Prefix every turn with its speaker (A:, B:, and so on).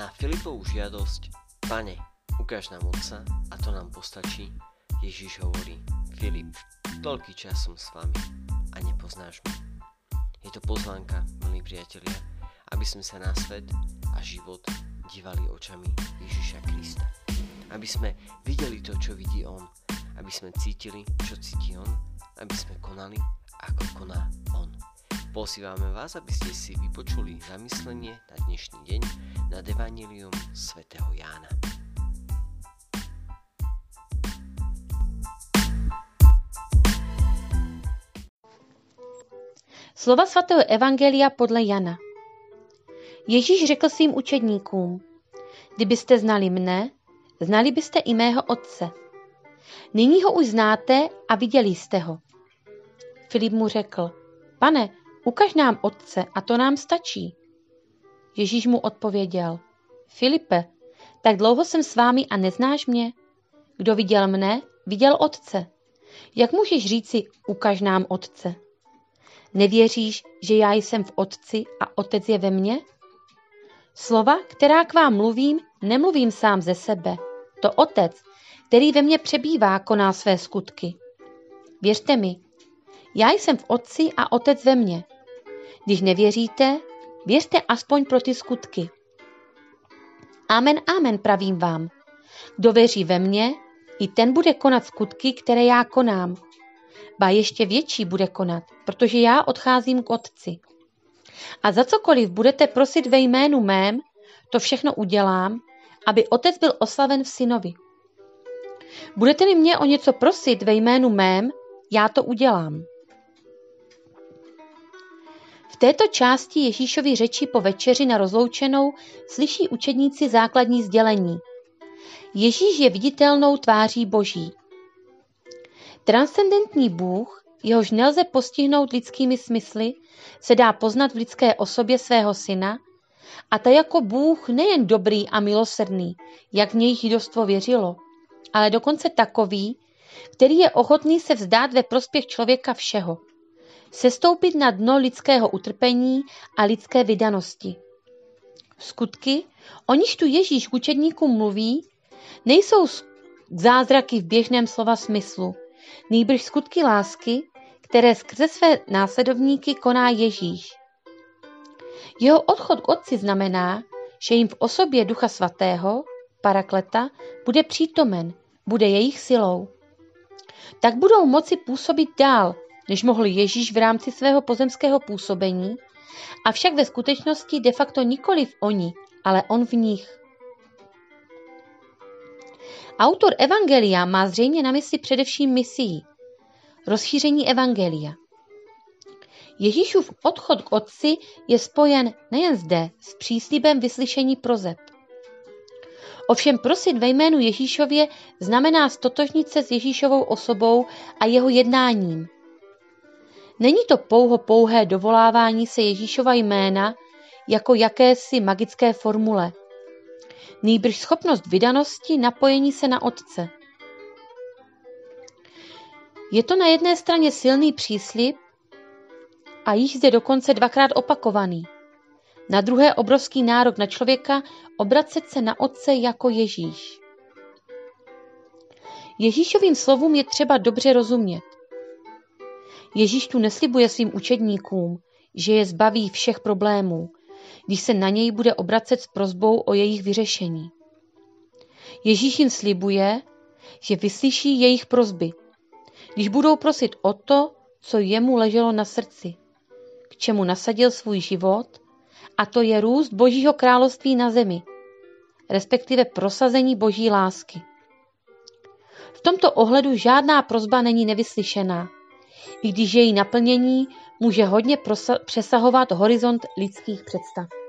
A: Na Filipovú žiadosť, pane, ukáž nám otca a to nám postačí, Ježiš hovorí, Filip, toľký čas som s vami a nepoznáš ma. Je to pozvánka, milí priatelia, aby sme sa na svet a život dívali očami Ježiša Krista. Aby sme videli to, čo vidí On. Aby sme cítili, čo cíti On. Aby sme konali, ako koná On. Posývame vás, aby ste si vypočuli zamyslenie na dnešný deň nad Evangelium svätého Jána.
B: Slova svatého Evangelia podle Jana. Ježíš řekl svým učedníkům, kdybyste znali mne, znali byste i mého otce. Nyní ho už znáte a viděli jste ho. Filip mu řekl, pane, ukaž nám otce a to nám stačí. Ježíš mu odpověděl, Filipe, tak dlouho jsem s vámi a neznáš mě? Kdo viděl mne, viděl otce. Jak můžeš říci, ukaž nám otce? Nevěříš, že já jsem v otci a otec je ve mně? Slova, která k vám mluvím, nemluvím sám ze sebe. To otec, který ve mně přebývá, koná své skutky. Věřte mi, já jsem v otci a otec ve mně. Když nevěříte, věřte aspoň pro ty skutky. Amen, amen, pravím vám. Kdo věří ve mně, i ten bude konat skutky, které já konám. Ba ještě větší bude konat, protože já odcházím k otci. A za cokoliv budete prosit ve jménu mém, to všechno udělám, aby otec byl oslaven v synovi. Budete-li mě o něco prosit ve jménu mém, já to udělám. Této části Ježíšovy řeči po večeři na rozloučenou slyší učedníci základní sdělení. Ježíš je viditelnou tváří Boží. Transcendentní Bůh, jehož nelze postihnout lidskými smysly, se dá poznat v lidské osobě svého syna a ta jako Bůh nejen dobrý a milosrdný, jak v něj židovstvo věřilo, ale dokonce takový, který je ochotný se vzdát ve prospěch člověka všeho. Sestoupit na dno lidského utrpení a lidské vydanosti. Skutky, o nichž tu Ježíš k učedníkům mluví, nejsou zázraky v běžném slova smyslu, nýbrž skutky lásky, které skrze své následovníky koná Ježíš. Jeho odchod k otci znamená, že jim v osobě Ducha Svatého, Parakleta, bude přítomen, bude jejich silou. Tak budou moci působit dál, než mohl Ježíš v rámci svého pozemského působení, avšak ve skutečnosti de facto nikoli v oni, ale on v nich. Autor Evangelia má zřejmě na mysli především misii, rozšíření Evangelia. Ježíšův odchod k otci je spojen nejen zde s příslibem vyslyšení prozeb. Ovšem prosit ve jménu Ježíšově znamená stotožnit se s Ježíšovou osobou a jeho jednáním. Není to pouho pouhé dovolávání se Ježíšova jména jako jakési magické formule. Nýbrž schopnost vydanosti napojení se na Otce. Je to na jedné straně silný příslib a již zde dokonce dvakrát opakovaný. Na druhé obrovský nárok na člověka obracet se na Otce jako Ježíš. Ježíšovým slovům je třeba dobře rozumět. Ježíš tu neslibuje svým učedníkům, že je zbaví všech problémů, když se na něj bude obracet s prozbou o jejich vyřešení. Ježíš jim slibuje, že vyslyší jejich prozby, když budou prosit o to, co jemu leželo na srdci, k čemu nasadil svůj život, a to je růst Božího království na zemi, respektive prosazení Boží lásky. V tomto ohledu žádná prozba není nevyslyšená, i když její naplnění může hodně přesahovat horizont lidských představ.